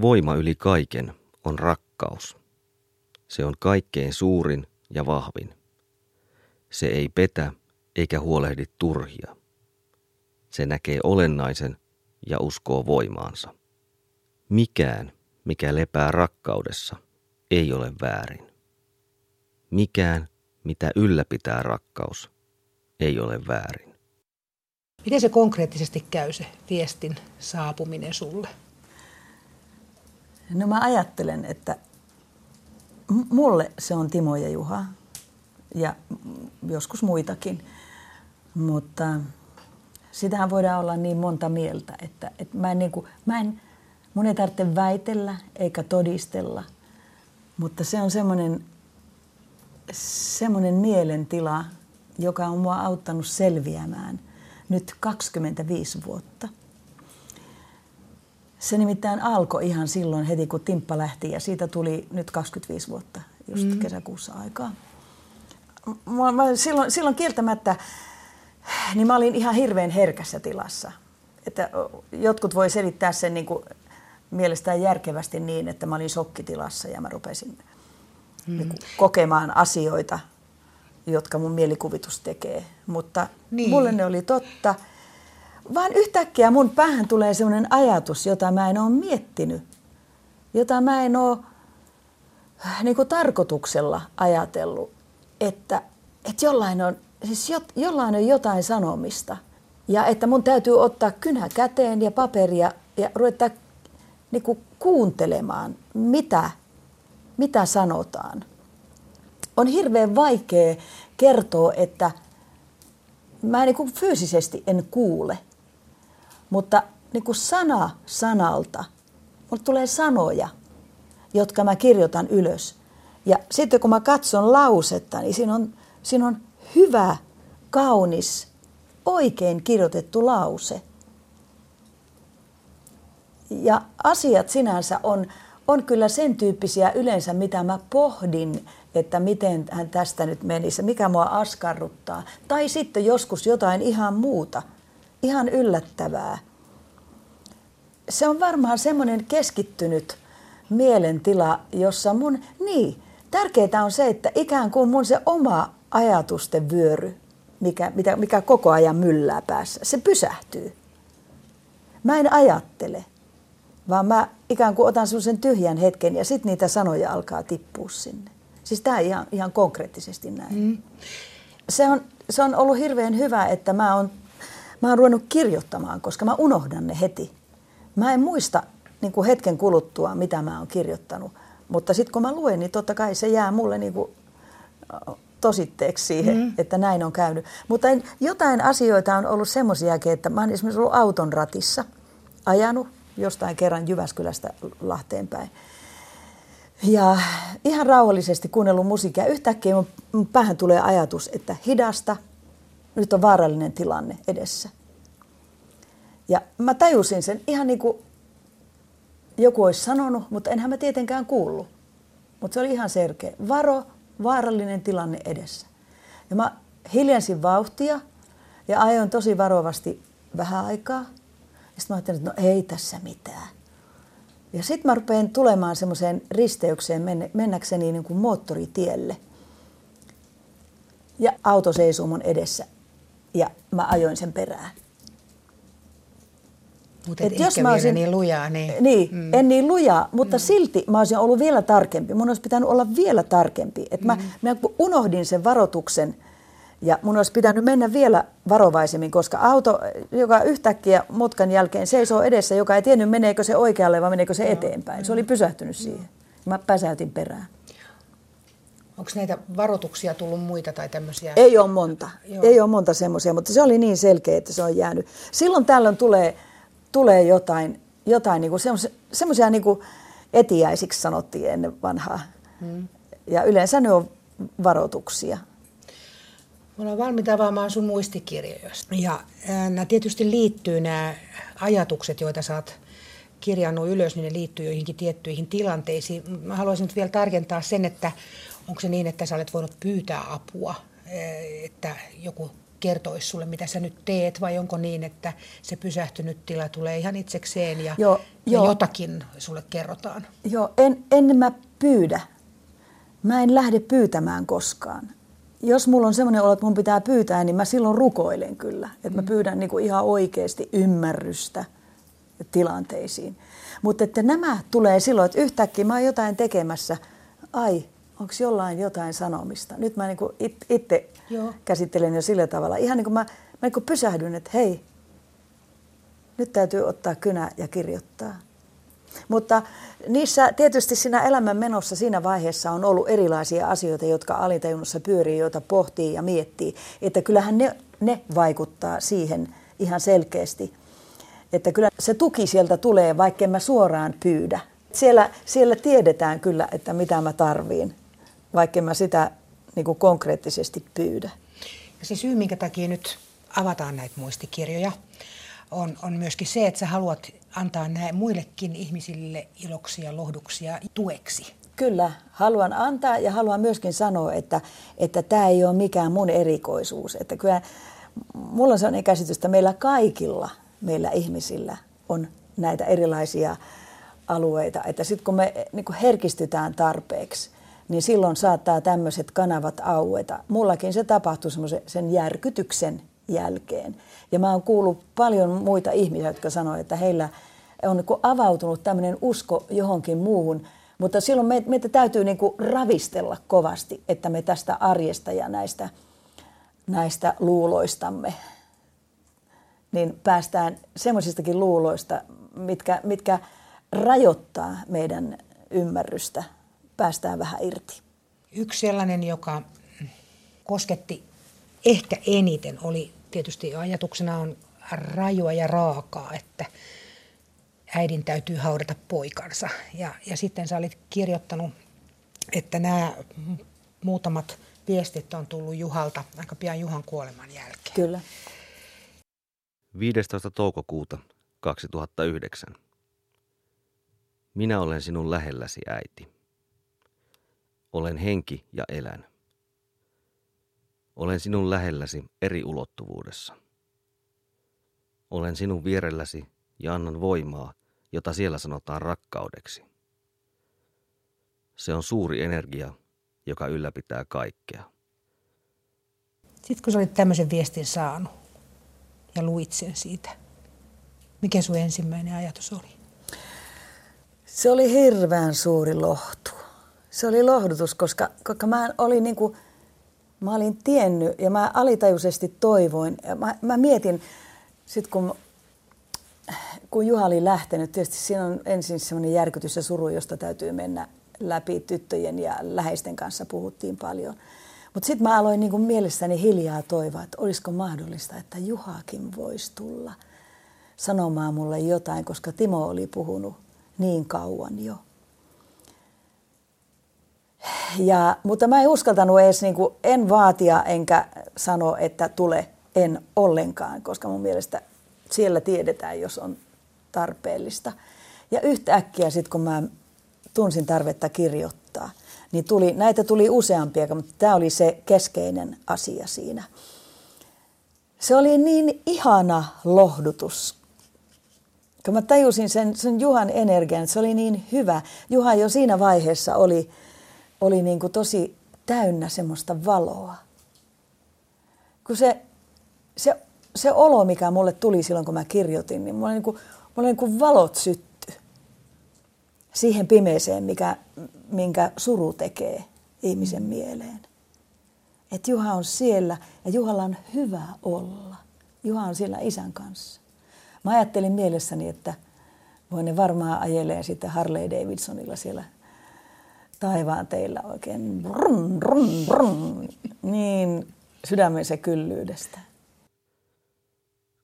Voima yli kaiken on rakkaus. Se on kaikkein suurin ja vahvin. Se ei petä eikä huolehdi turhia. Se näkee olennaisen ja uskoo voimaansa. Mikään, mikä lepää rakkaudessa, ei ole väärin. Mikään, mitä ylläpitää rakkaus, ei ole väärin. Miten se konkreettisesti käy se viestin saapuminen sulle? No mä ajattelen, että mulle se on Timo ja Juha ja joskus muitakin, mutta sitähän voidaan olla niin monta mieltä, että, että mä en, niin kuin, mä en, mun ei tarvitse väitellä eikä todistella, mutta se on semmoinen, semmoinen mielentila, joka on mua auttanut selviämään nyt 25 vuotta. Se nimittäin alkoi ihan silloin heti, kun Timppa lähti ja siitä tuli nyt 25 vuotta just mm. kesäkuussa aikaa. Mä, mä silloin, silloin kieltämättä, niin mä olin ihan hirveän herkässä tilassa. Että jotkut voi selittää sen niin kuin mielestään järkevästi niin, että mä olin sokkitilassa ja mä rupesin mm. niin kokemaan asioita, jotka mun mielikuvitus tekee. Mutta niin. mulle ne oli totta. Vaan yhtäkkiä mun päähän tulee sellainen ajatus, jota mä en ole miettinyt, jota mä en ole niin kuin tarkoituksella ajatellut, että, että jollain, on, siis jo, jollain on jotain sanomista. Ja että mun täytyy ottaa kynä käteen ja paperia ja ruveta niin kuin kuuntelemaan, mitä, mitä sanotaan. On hirveän vaikea kertoa, että mä niin kuin fyysisesti en kuule, mutta niin kuin sana sanalta, mulle tulee sanoja, jotka mä kirjoitan ylös. Ja sitten kun mä katson lausetta, niin siinä on, siinä on hyvä, kaunis, oikein kirjoitettu lause. Ja asiat sinänsä on, on kyllä sen tyyppisiä yleensä, mitä mä pohdin, että miten hän tästä nyt menisi, mikä mua askarruttaa. Tai sitten joskus jotain ihan muuta, ihan yllättävää. Se on varmaan semmoinen keskittynyt mielentila, jossa mun, niin, tärkeää on se, että ikään kuin mun se oma ajatusten vyöry, mikä, mikä, mikä koko ajan myllää päässä, se pysähtyy. Mä en ajattele, vaan mä ikään kuin otan sen tyhjän hetken ja sitten niitä sanoja alkaa tippua sinne. Siis tämä ihan, ihan konkreettisesti näin. Mm. Se, on, se on ollut hirveän hyvä, että mä oon, mä oon ruvennut kirjoittamaan, koska mä unohdan ne heti. Mä en muista niin kuin hetken kuluttua, mitä mä oon kirjoittanut. Mutta sitten kun mä luen, niin totta kai se jää mulle niin kuin tositteeksi siihen, mm. että näin on käynyt. Mutta en, jotain asioita on ollut semmoisiakin, että mä oon esimerkiksi ollut auton ratissa, ajanut jostain kerran Jyväskylästä Lahteen päin. Ja ihan rauhallisesti kuunnellut musiikkia. Yhtäkkiä mun päähän tulee ajatus, että hidasta, nyt on vaarallinen tilanne edessä. Ja mä tajusin sen ihan niin kuin joku olisi sanonut, mutta enhän mä tietenkään kuullut. Mutta se oli ihan selkeä. Varo, vaarallinen tilanne edessä. Ja mä hiljensin vauhtia ja ajoin tosi varovasti vähän aikaa. Ja sitten mä ajattelin, että no ei tässä mitään. Ja sitten mä rupean tulemaan semmoiseen risteykseen mennäkseni niin kuin moottoritielle. Ja auto seisoo mun edessä ja mä ajoin sen perään. Mutta et et jos mä olisin, niin lujaa. Niin, niin mm. en niin lujaa, mutta mm. silti mä olisin ollut vielä tarkempi. Mun olisi pitänyt olla vielä tarkempi. Et mm. mä, mä unohdin sen varoituksen ja mun olisi pitänyt mennä vielä varovaisemmin, koska auto, joka yhtäkkiä mutkan jälkeen seisoo edessä, joka ei tiennyt meneekö se oikealle vai meneekö se eteenpäin. Se oli pysähtynyt siihen. Mä päsäytin perään. Onko näitä varoituksia tullut muita tai tämmöisiä? Ei ole monta. Joo. Ei ole monta semmoisia, mutta se oli niin selkeä, että se on jäänyt. Silloin tällöin tulee tulee jotain, jotain niin semmoisia niin etiäisiksi sanottiin ennen vanhaa. Hmm. Ja yleensä ne on varoituksia. Me ollaan valmiita avaamaan sun muistikirjoja. Ja nämä tietysti liittyy nämä ajatukset, joita oot kirjannut ylös, niin ne liittyy joihinkin tiettyihin tilanteisiin. Mä haluaisin nyt vielä tarkentaa sen, että onko se niin, että sä olet voinut pyytää apua, että joku kertoisi sulle, mitä sä nyt teet, vai onko niin, että se pysähtynyt tila tulee ihan itsekseen ja, Joo, ja joo. jotakin sulle kerrotaan? Joo, en, en mä pyydä. Mä en lähde pyytämään koskaan. Jos mulla on semmoinen olo, että mun pitää pyytää, niin mä silloin rukoilen kyllä. Että mä pyydän niin kuin ihan oikeasti ymmärrystä tilanteisiin. Mutta että nämä tulee silloin, että yhtäkkiä mä oon jotain tekemässä. Ai, onko jollain jotain sanomista? Nyt mä niin kuin it, itse Joo. käsittelen jo sillä tavalla. Ihan niin kuin mä, mä niin kuin pysähdyn, että hei, nyt täytyy ottaa kynä ja kirjoittaa. Mutta niissä tietysti siinä elämän menossa siinä vaiheessa on ollut erilaisia asioita, jotka alitajunnossa pyörii, joita pohtii ja miettii. Että kyllähän ne, ne vaikuttaa siihen ihan selkeästi. Että kyllä se tuki sieltä tulee, vaikka en mä suoraan pyydä. Siellä, siellä tiedetään kyllä, että mitä mä tarviin, vaikka mä sitä niin kuin konkreettisesti pyydä. Ja se syy, minkä takia nyt avataan näitä muistikirjoja, on, on myöskin se, että sä haluat antaa näin muillekin ihmisille iloksia, lohduksia tueksi. Kyllä, haluan antaa ja haluan myöskin sanoa, että, että tämä ei ole mikään mun erikoisuus. Että kyllä mulla on sellainen käsitys, että meillä kaikilla, meillä ihmisillä on näitä erilaisia alueita. Että sitten kun me niin herkistytään tarpeeksi, niin silloin saattaa tämmöiset kanavat aueta. Mullakin se tapahtui semmoisen sen järkytyksen jälkeen. Ja mä oon kuullut paljon muita ihmisiä, jotka sanoivat, että heillä on niin avautunut tämmöinen usko johonkin muuhun, mutta silloin meitä, meitä täytyy niin ravistella kovasti, että me tästä arjesta ja näistä, näistä luuloistamme, niin päästään semmoisistakin luuloista, mitkä, mitkä rajoittaa meidän ymmärrystä, päästään vähän irti. Yksi sellainen, joka kosketti ehkä eniten, oli tietysti ajatuksena on rajua ja raakaa, että äidin täytyy haudata poikansa. Ja, ja sitten sä olit kirjoittanut, että nämä muutamat viestit on tullut Juhalta aika pian Juhan kuoleman jälkeen. Kyllä. 15. toukokuuta 2009. Minä olen sinun lähelläsi, äiti. Olen henki ja elän. Olen sinun lähelläsi eri ulottuvuudessa. Olen sinun vierelläsi ja annan voimaa, jota siellä sanotaan rakkaudeksi. Se on suuri energia, joka ylläpitää kaikkea. Sitten kun sä olit tämmöisen viestin saanut ja luit sen siitä, mikä sun ensimmäinen ajatus oli? Se oli hirveän suuri lohtu. Se oli lohdutus, koska, koska mä olin niin kuin, mä olin tiennyt ja mä alitajuisesti toivoin. Mä, mä mietin, sit kun, kun Juha oli lähtenyt, tietysti siinä on ensin semmoinen järkytys ja suru, josta täytyy mennä läpi tyttöjen ja läheisten kanssa puhuttiin paljon. Mutta sitten mä aloin niin kuin mielessäni hiljaa toivoa, että olisiko mahdollista, että Juhakin voisi tulla sanomaan mulle jotain, koska Timo oli puhunut niin kauan jo. Ja, mutta mä en uskaltanut edes, niin kuin, en vaatia enkä sano, että tule, en ollenkaan, koska mun mielestä siellä tiedetään, jos on tarpeellista. Ja yhtäkkiä sitten, kun mä tunsin tarvetta kirjoittaa, niin tuli, näitä tuli useampia, mutta tämä oli se keskeinen asia siinä. Se oli niin ihana lohdutus, kun mä tajusin sen, sen Juhan energian, se oli niin hyvä. Juha jo siinä vaiheessa oli, oli niin kuin tosi täynnä semmoista valoa. Kun se, se, se olo, mikä mulle tuli silloin, kun mä kirjoitin, niin mulla oli niin kuin, mulla oli niin kuin valot sytty siihen pimeeseen, mikä, minkä suru tekee ihmisen mieleen. Että Juha on siellä ja Juhalla on hyvä olla. Juha on siellä isän kanssa. Mä ajattelin mielessäni, että voin ne varmaan ajelee sitten Harley Davidsonilla siellä taivaan teillä oikein brum, brum, brum, niin sydämensä kyllyydestä.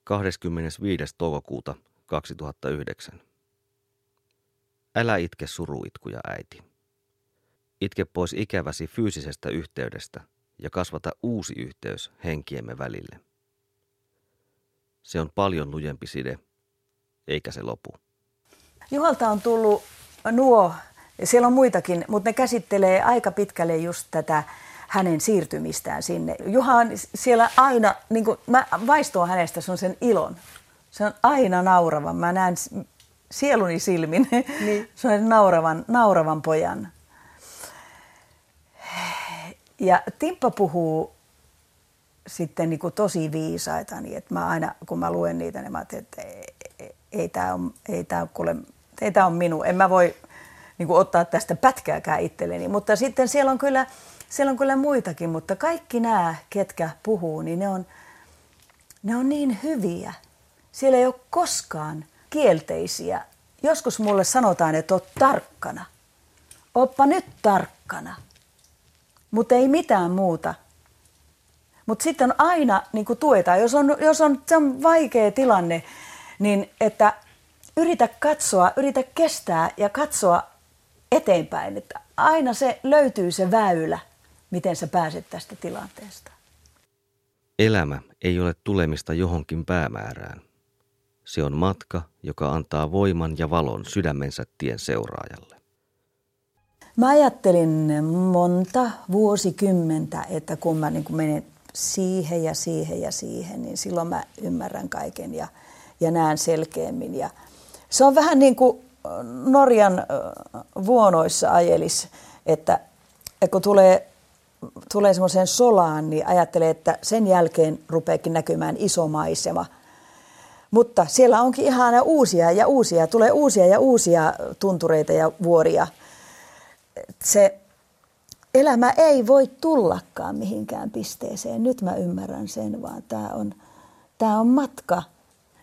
25. toukokuuta 2009. Älä itke suruitkuja, äiti. Itke pois ikäväsi fyysisestä yhteydestä ja kasvata uusi yhteys henkiemme välille. Se on paljon lujempi side, eikä se lopu. Juhalta on tullut nuo, siellä on muitakin, mutta ne käsittelee aika pitkälle just tätä hänen siirtymistään sinne. Juha on siellä aina, niin kuin, mä vaistoon hänestä se on sen ilon. Se on aina naurava. Mä näen sieluni silmin. Niin. se on nauravan, nauravan pojan. Ja Timppa puhuu sitten niin kuin tosi viisaita, niin että mä aina kun mä luen niitä, niin mä ajattelin, että ei, ei, ei tämä ole, ei tää kuule, ei tää ole minun. En mä voi niin kuin ottaa tästä pätkääkään itselleni. Mutta sitten siellä on, kyllä, siellä on kyllä muitakin, mutta kaikki nämä, ketkä puhuu, niin ne on, ne on niin hyviä. Siellä ei ole koskaan kielteisiä. Joskus mulle sanotaan, että oot tarkkana. Oppa nyt tarkkana. Mutta ei mitään muuta. Mutta sitten aina niin tuetaan, jos on, jos on, se on vaikea tilanne, niin että yritä katsoa, yritä kestää ja katsoa eteenpäin. Että aina se löytyy se väylä, miten sä pääset tästä tilanteesta. Elämä ei ole tulemista johonkin päämäärään. Se on matka, joka antaa voiman ja valon sydämensä tien seuraajalle. Mä ajattelin monta vuosikymmentä, että kun mä niin menen siihen ja siihen ja siihen, niin silloin mä ymmärrän kaiken ja, ja näen selkeämmin. Ja se on vähän niin kuin Norjan vuonoissa ajelis, että kun tulee, tulee semmoiseen solaan, niin ajattelee, että sen jälkeen rupeekin näkymään iso maisema. Mutta siellä onkin ihan uusia ja uusia, tulee uusia ja uusia tuntureita ja vuoria. Se elämä ei voi tullakaan mihinkään pisteeseen. Nyt mä ymmärrän sen, vaan tämä on, tämä on matka.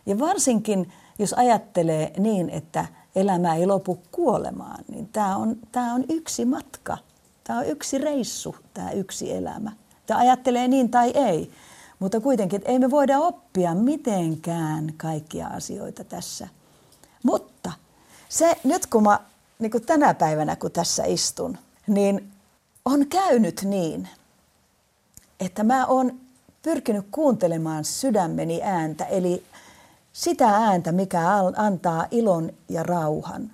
Ja varsinkin, jos ajattelee niin, että elämä ei lopu kuolemaan, niin tämä on, tämä on yksi matka. Tämä on yksi reissu, tämä yksi elämä. Tämä ajattelee niin tai ei, mutta kuitenkin, että ei me voida oppia mitenkään kaikkia asioita tässä. Mutta se nyt kun mä, niin kuin tänä päivänä kun tässä istun, niin on käynyt niin, että mä oon pyrkinyt kuuntelemaan sydämeni ääntä, eli sitä ääntä, mikä antaa ilon ja rauhan.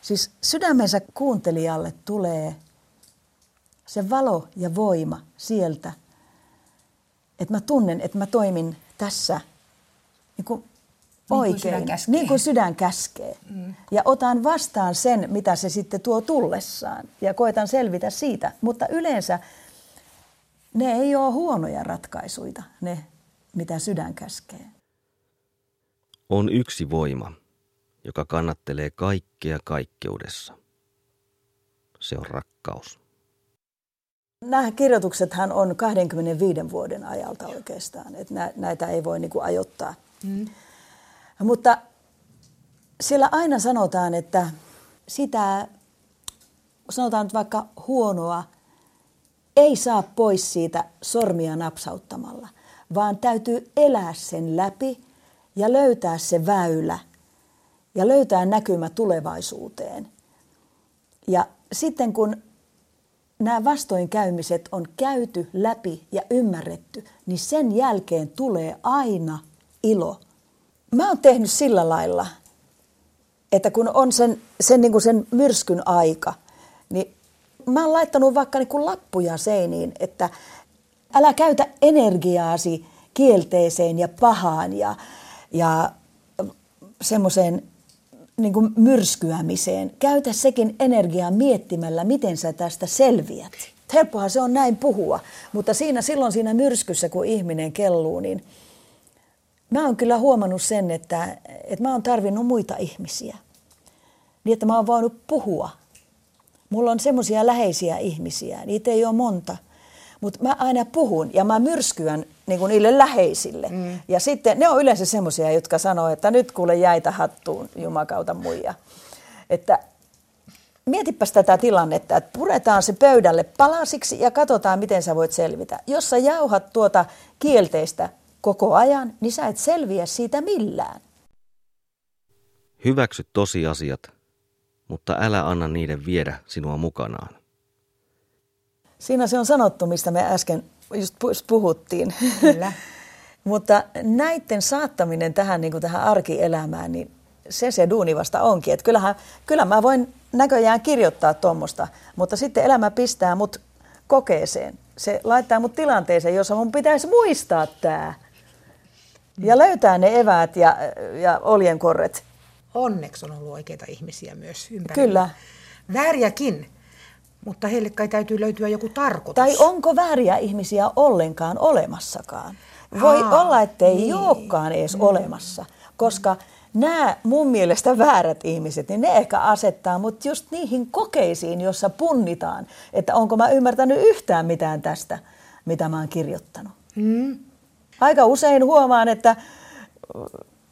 Siis sydämensä kuuntelijalle tulee se valo ja voima sieltä, että mä tunnen, että mä toimin tässä niin kuin oikein, niin kuin, niin kuin sydän käskee. Mm. Ja otan vastaan sen, mitä se sitten tuo tullessaan ja koetan selvitä siitä. Mutta yleensä ne ei ole huonoja ratkaisuja, ne mitä sydän käskee. On yksi voima, joka kannattelee kaikkea kaikkeudessa. Se on rakkaus. Nämä kirjoituksethan on 25 vuoden ajalta oikeastaan, että näitä ei voi niin kuin ajoittaa. Mm. Mutta siellä aina sanotaan, että sitä, sanotaan nyt vaikka huonoa, ei saa pois siitä sormia napsauttamalla, vaan täytyy elää sen läpi ja löytää se väylä ja löytää näkymä tulevaisuuteen. Ja sitten kun nämä vastoinkäymiset on käyty läpi ja ymmärretty, niin sen jälkeen tulee aina ilo mä oon tehnyt sillä lailla, että kun on sen, sen, niin kuin sen myrskyn aika, niin mä oon laittanut vaikka niin kuin lappuja seiniin, että älä käytä energiaasi kielteiseen ja pahaan ja, ja semmoiseen niin kuin myrskyämiseen. Käytä sekin energiaa miettimällä, miten sä tästä selviät. Helppohan se on näin puhua, mutta siinä silloin siinä myrskyssä, kun ihminen kelluu, niin – Mä oon kyllä huomannut sen, että, että mä oon tarvinnut muita ihmisiä. Niin, että mä oon voinut puhua. Mulla on semmoisia läheisiä ihmisiä, niitä ei ole monta. Mutta mä aina puhun ja mä myrskyän niin kuin niille läheisille. Mm. Ja sitten ne on yleensä semmoisia, jotka sanoo, että nyt kuule jäitä hattuun, jumakauta muija. Että mietipäs tätä tilannetta, että puretaan se pöydälle palasiksi ja katsotaan, miten sä voit selvitä. Jos sä jauhat tuota kielteistä koko ajan, niin sä et selviä siitä millään. Hyväksy tosiasiat, mutta älä anna niiden viedä sinua mukanaan. Siinä se on sanottu, mistä me äsken just puhuttiin. Kyllä. mutta näiden saattaminen tähän, niin kuin tähän arkielämään, niin se se duuni vasta onkin. Että kyllähän, kyllä mä voin näköjään kirjoittaa tuommoista, mutta sitten elämä pistää mut kokeeseen. Se laittaa mut tilanteeseen, jossa mun pitäisi muistaa tämä. Ja löytää ne eväät ja, ja oljenkorret. Onneksi on ollut oikeita ihmisiä myös ympärillä. Kyllä. Vääriäkin, mutta heille kai täytyy löytyä joku tarkoitus. Tai onko vääriä ihmisiä ollenkaan olemassakaan? Voi Aa, olla, ettei niin. niin. olekaan edes mm. olemassa, koska nämä mun mielestä väärät ihmiset, niin ne ehkä asettaa mut just niihin kokeisiin, jossa punnitaan, että onko mä ymmärtänyt yhtään mitään tästä, mitä mä oon kirjoittanut. Mm. Aika usein huomaan, että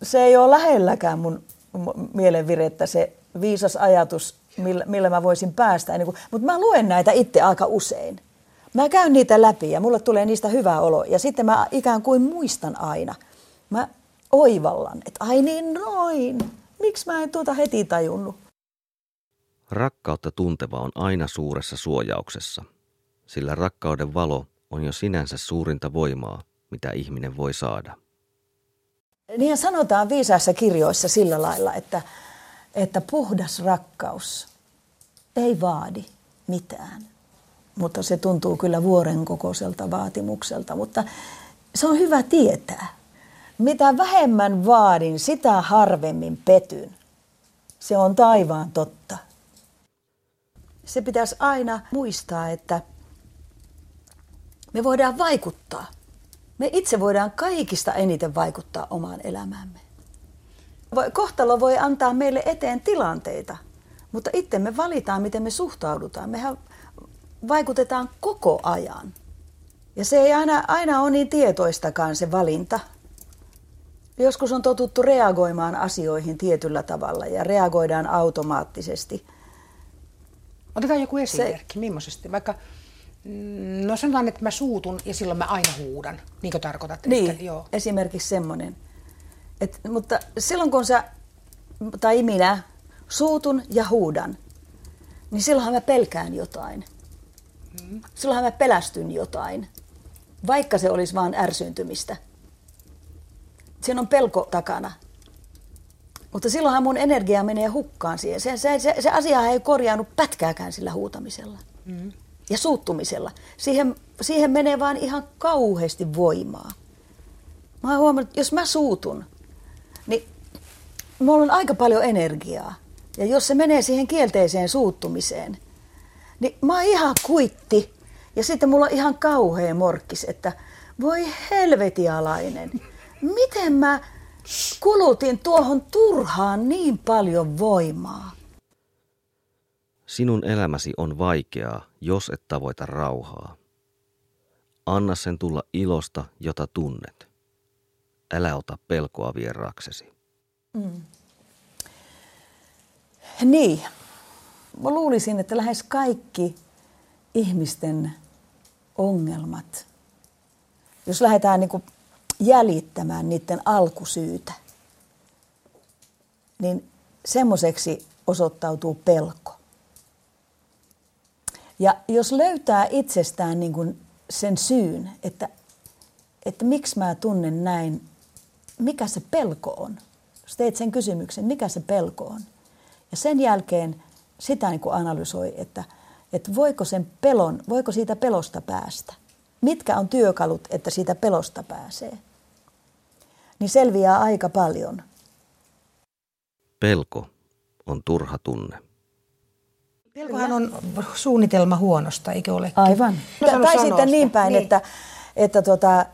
se ei ole lähelläkään mun mielenvirettä se viisas ajatus, millä, millä mä voisin päästä. Niin kuin, mutta mä luen näitä itse aika usein. Mä käyn niitä läpi ja mulle tulee niistä hyvä olo. Ja sitten mä ikään kuin muistan aina. Mä oivallan, että ai niin noin. Miksi mä en tuota heti tajunnut? Rakkautta tunteva on aina suuressa suojauksessa, sillä rakkauden valo on jo sinänsä suurinta voimaa, mitä ihminen voi saada. Niin sanotaan viisaissa kirjoissa sillä lailla, että, että puhdas rakkaus ei vaadi mitään. Mutta se tuntuu kyllä vuoren kokoiselta vaatimukselta, mutta se on hyvä tietää. Mitä vähemmän vaadin, sitä harvemmin petyn. Se on taivaan totta. Se pitäisi aina muistaa, että me voidaan vaikuttaa. Me itse voidaan kaikista eniten vaikuttaa omaan elämäämme. Kohtalo voi antaa meille eteen tilanteita, mutta itse me valitaan, miten me suhtaudutaan. Mehän vaikutetaan koko ajan. Ja se ei aina, aina ole niin tietoistakaan se valinta. Joskus on totuttu reagoimaan asioihin tietyllä tavalla ja reagoidaan automaattisesti. Otetaan joku esimerkki, se... millaisesti. Vaikka, mm, no sanotaan, että mä suutun ja silloin mä aina huudan. Niinkö tarkoitat? Niin, Että, joo. esimerkiksi semmoinen. Et, mutta silloin kun sä, tai minä, suutun ja huudan, niin silloinhan mä pelkään jotain. Silloinhan mä pelästyn jotain, vaikka se olisi vaan ärsyyntymistä. Siinä on pelko takana. Mutta silloinhan mun energia menee hukkaan siihen. Se, se, se, se asia ei korjaanut pätkääkään sillä huutamisella Mm. ja suuttumisella. Siihen, siihen menee vaan ihan kauheasti voimaa. Mä oon huomannut, että jos mä suutun, mulla on aika paljon energiaa. Ja jos se menee siihen kielteiseen suuttumiseen, niin mä oon ihan kuitti. Ja sitten mulla on ihan kauhea morkkis, että voi helvetialainen. Miten mä kulutin tuohon turhaan niin paljon voimaa? Sinun elämäsi on vaikeaa, jos et tavoita rauhaa. Anna sen tulla ilosta, jota tunnet. Älä ota pelkoa vieraaksesi. Niin. Mä luulisin, että lähes kaikki ihmisten ongelmat, jos lähdetään niin jäljittämään niiden alkusyytä, niin semmoiseksi osoittautuu pelko. Ja jos löytää itsestään niin kuin sen syyn, että, että miksi mä tunnen näin, mikä se pelko on. Jos teet sen kysymyksen, mikä se pelko on. Ja sen jälkeen sitä niin kuin analysoi, että, että voiko, sen pelon, voiko siitä pelosta päästä. Mitkä on työkalut, että siitä pelosta pääsee. Niin selviää aika paljon. Pelko on turha tunne. Pelkohan on suunnitelma huonosta, eikö ole? Aivan. No, tai sano tai sanoa sitten sitä. niin päin, niin. että, että tota,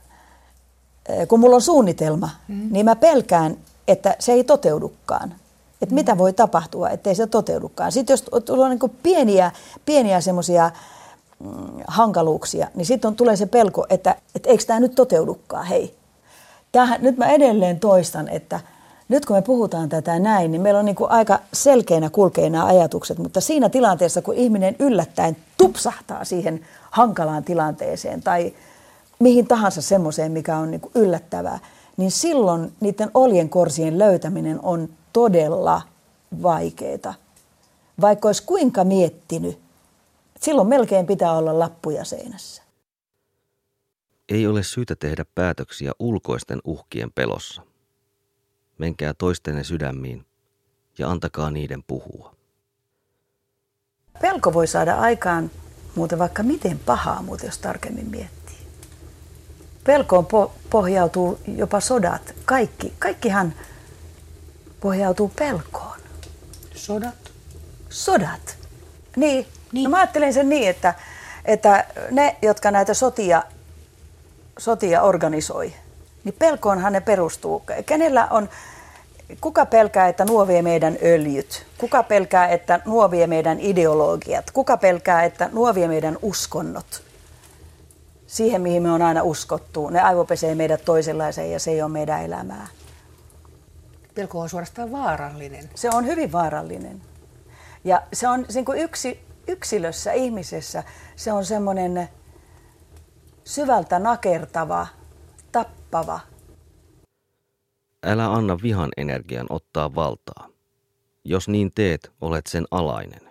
eh, kun mulla on suunnitelma, mm. niin mä pelkään, että se ei toteudukaan. Että mitä voi tapahtua, ettei se toteudukaan. Sitten jos tulee niin pieniä, pieniä semmoisia mm, hankaluuksia, niin sitten tulee se pelko, että, että eikö tämä nyt toteudukaan, hei. Tähän, nyt mä edelleen toistan, että nyt kun me puhutaan tätä näin, niin meillä on niin kuin aika selkeänä kulkee nämä ajatukset, mutta siinä tilanteessa, kun ihminen yllättäen tupsahtaa siihen hankalaan tilanteeseen tai mihin tahansa semmoiseen, mikä on niin kuin yllättävää, niin silloin niiden oljenkorsien löytäminen on todella vaikeaa. Vaikka olisi kuinka miettinyt, silloin melkein pitää olla lappuja seinässä. Ei ole syytä tehdä päätöksiä ulkoisten uhkien pelossa. Menkää toistenne sydämiin ja antakaa niiden puhua. Pelko voi saada aikaan muuten vaikka miten pahaa, muuten jos tarkemmin miettii. Pelkoon po- pohjautuu jopa sodat. Kaikki, kaikkihan pohjautuu pelkoon. Sodat? Sodat. Niin. Niin. No mä ajattelen sen niin, että, että ne, jotka näitä sotia, sotia organisoi, niin pelkoonhan ne perustuu. Kenellä on, kuka pelkää, että nuo vie meidän öljyt? Kuka pelkää, että nuo vie meidän ideologiat? Kuka pelkää, että nuo vie meidän uskonnot? Siihen, mihin me on aina uskottu. Ne aivopesee meidät toisenlaiseen ja se ei ole meidän elämää. Pelko on suorastaan vaarallinen. Se on hyvin vaarallinen. Ja se on se kuin yksi, yksilössä, ihmisessä, se on semmoinen syvältä nakertava, tappava. Älä anna vihan energian ottaa valtaa. Jos niin teet, olet sen alainen.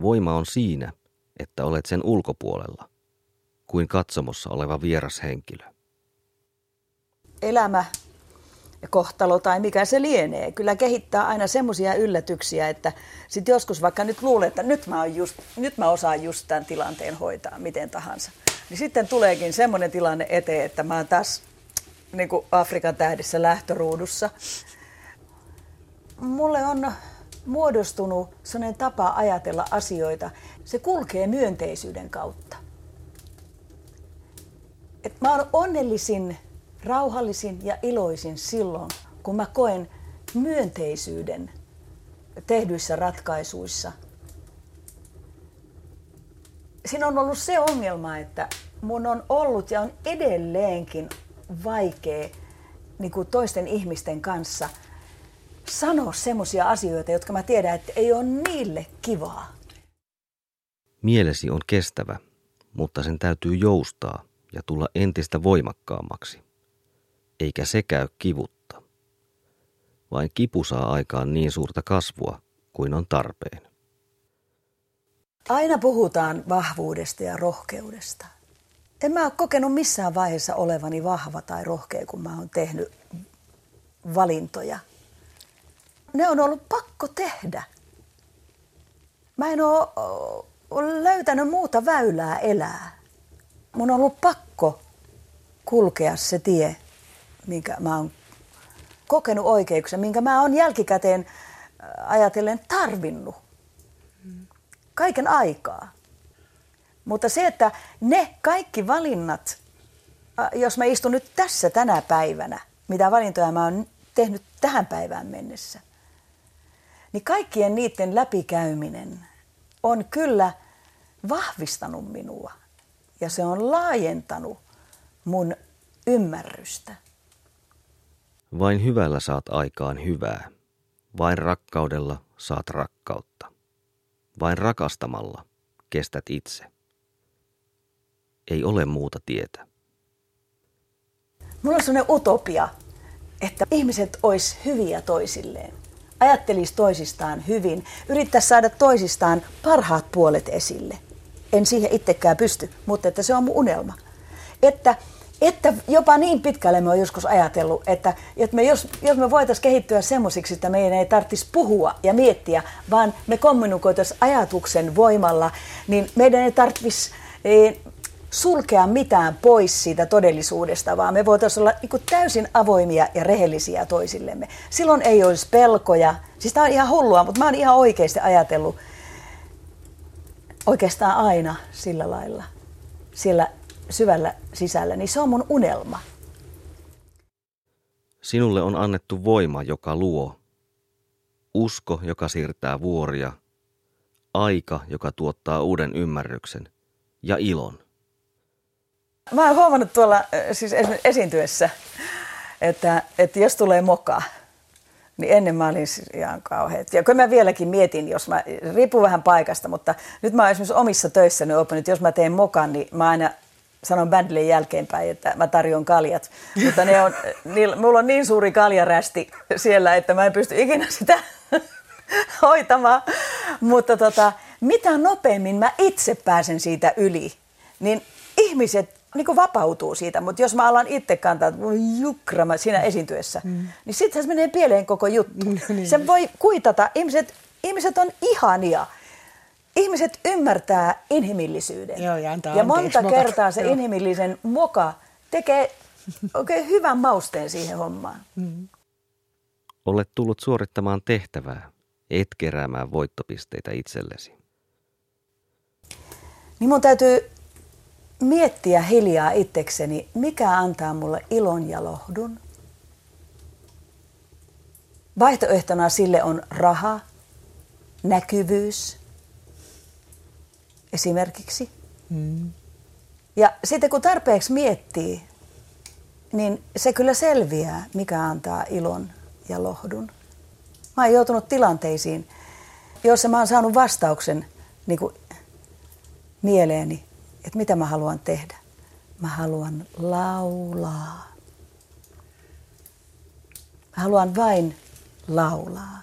Voima on siinä, että olet sen ulkopuolella, kuin katsomossa oleva vieras henkilö. Elämä kohtalo tai mikä se lienee, kyllä kehittää aina semmoisia yllätyksiä, että sit joskus vaikka nyt luulen, että nyt mä, just, nyt mä osaan just tämän tilanteen hoitaa miten tahansa. Niin sitten tuleekin semmoinen tilanne eteen, että mä oon taas niin kuin Afrikan tähdessä lähtöruudussa. Mulle on muodostunut sellainen tapa ajatella asioita. Se kulkee myönteisyyden kautta. Et mä oon onnellisin, rauhallisin ja iloisin silloin, kun mä koen myönteisyyden tehdyissä ratkaisuissa. Siinä on ollut se ongelma, että mun on ollut ja on edelleenkin vaikea niin kuin toisten ihmisten kanssa sanoa semmoisia asioita, jotka mä tiedän, että ei ole niille kivaa. Mielesi on kestävä, mutta sen täytyy joustaa ja tulla entistä voimakkaammaksi. Eikä se käy kivutta. Vain kipu saa aikaan niin suurta kasvua kuin on tarpeen. Aina puhutaan vahvuudesta ja rohkeudesta. En mä ole kokenut missään vaiheessa olevani vahva tai rohkea, kun mä oon tehnyt valintoja. Ne on ollut pakko tehdä. Mä en ole, löytänyt muuta väylää elää. Mun on ollut pakko kulkea se tie, minkä mä oon kokenut oikeuksi, minkä mä oon jälkikäteen ajatellen tarvinnut kaiken aikaa. Mutta se, että ne kaikki valinnat, jos mä istun nyt tässä tänä päivänä, mitä valintoja mä oon tehnyt tähän päivään mennessä, niin kaikkien niiden läpikäyminen on kyllä vahvistanut minua ja se on laajentanut mun ymmärrystä. Vain hyvällä saat aikaan hyvää. Vain rakkaudella saat rakkautta. Vain rakastamalla kestät itse. Ei ole muuta tietä. Mulla on sellainen utopia, että ihmiset ois hyviä toisilleen. Ajattelis toisistaan hyvin, yrittäisi saada toisistaan parhaat puolet esille. En siihen itsekään pysty, mutta että se on mun unelma. Että, että jopa niin pitkälle me on joskus ajatellut, että, että me jos, jos me voitaisiin kehittyä semmoisiksi, että meidän ei tarvitsisi puhua ja miettiä, vaan me kommunikoitaisiin ajatuksen voimalla, niin meidän ei tarvitsisi sulkea mitään pois siitä todellisuudesta, vaan me voitaisiin olla niin täysin avoimia ja rehellisiä toisillemme. Silloin ei olisi pelkoja. Siis tämä on ihan hullua, mutta mä oon ihan oikeasti ajatellut oikeastaan aina sillä lailla, siellä syvällä sisällä, niin se on mun unelma. Sinulle on annettu voima, joka luo, usko, joka siirtää vuoria, aika, joka tuottaa uuden ymmärryksen ja ilon. Mä oon huomannut tuolla siis esiintyessä, että, että jos tulee moka, niin ennen mä olin siis ihan kauhean. Ja kun mä vieläkin mietin, jos mä, riippuu vähän paikasta, mutta nyt mä oon esimerkiksi omissa töissä oppinut, että jos mä teen mokan, niin mä aina sanon bändille jälkeenpäin, että mä tarjon kaljat. Mutta ne on, niillä, mulla on niin suuri kaljarästi siellä, että mä en pysty ikinä sitä hoitamaan. Mutta tota, mitä nopeammin mä itse pääsen siitä yli, niin ihmiset niin kuin vapautuu siitä, mutta jos mä alan itse kantaa, että voi jukra siinä esiintyessä, mm. niin sitten se menee pieleen koko juttu. No, niin. Se voi kuitata. Ihmiset, ihmiset on ihania. ihmiset ymmärtää inhimillisyyden. Joo, ja antaa ja monta kertaa se Joo. inhimillisen moka tekee oikein hyvän mausteen siihen hommaan. Olet tullut suorittamaan tehtävää, et keräämään voittopisteitä itsellesi. Niin mun täytyy miettiä hiljaa itsekseni, mikä antaa mulle ilon ja lohdun. Vaihtoehtona sille on raha, näkyvyys esimerkiksi. Ja sitten kun tarpeeksi miettii, niin se kyllä selviää, mikä antaa ilon ja lohdun. Mä oon joutunut tilanteisiin, joissa mä oon saanut vastauksen niin kuin mieleeni, että mitä mä haluan tehdä. Mä haluan laulaa. Mä haluan vain laulaa.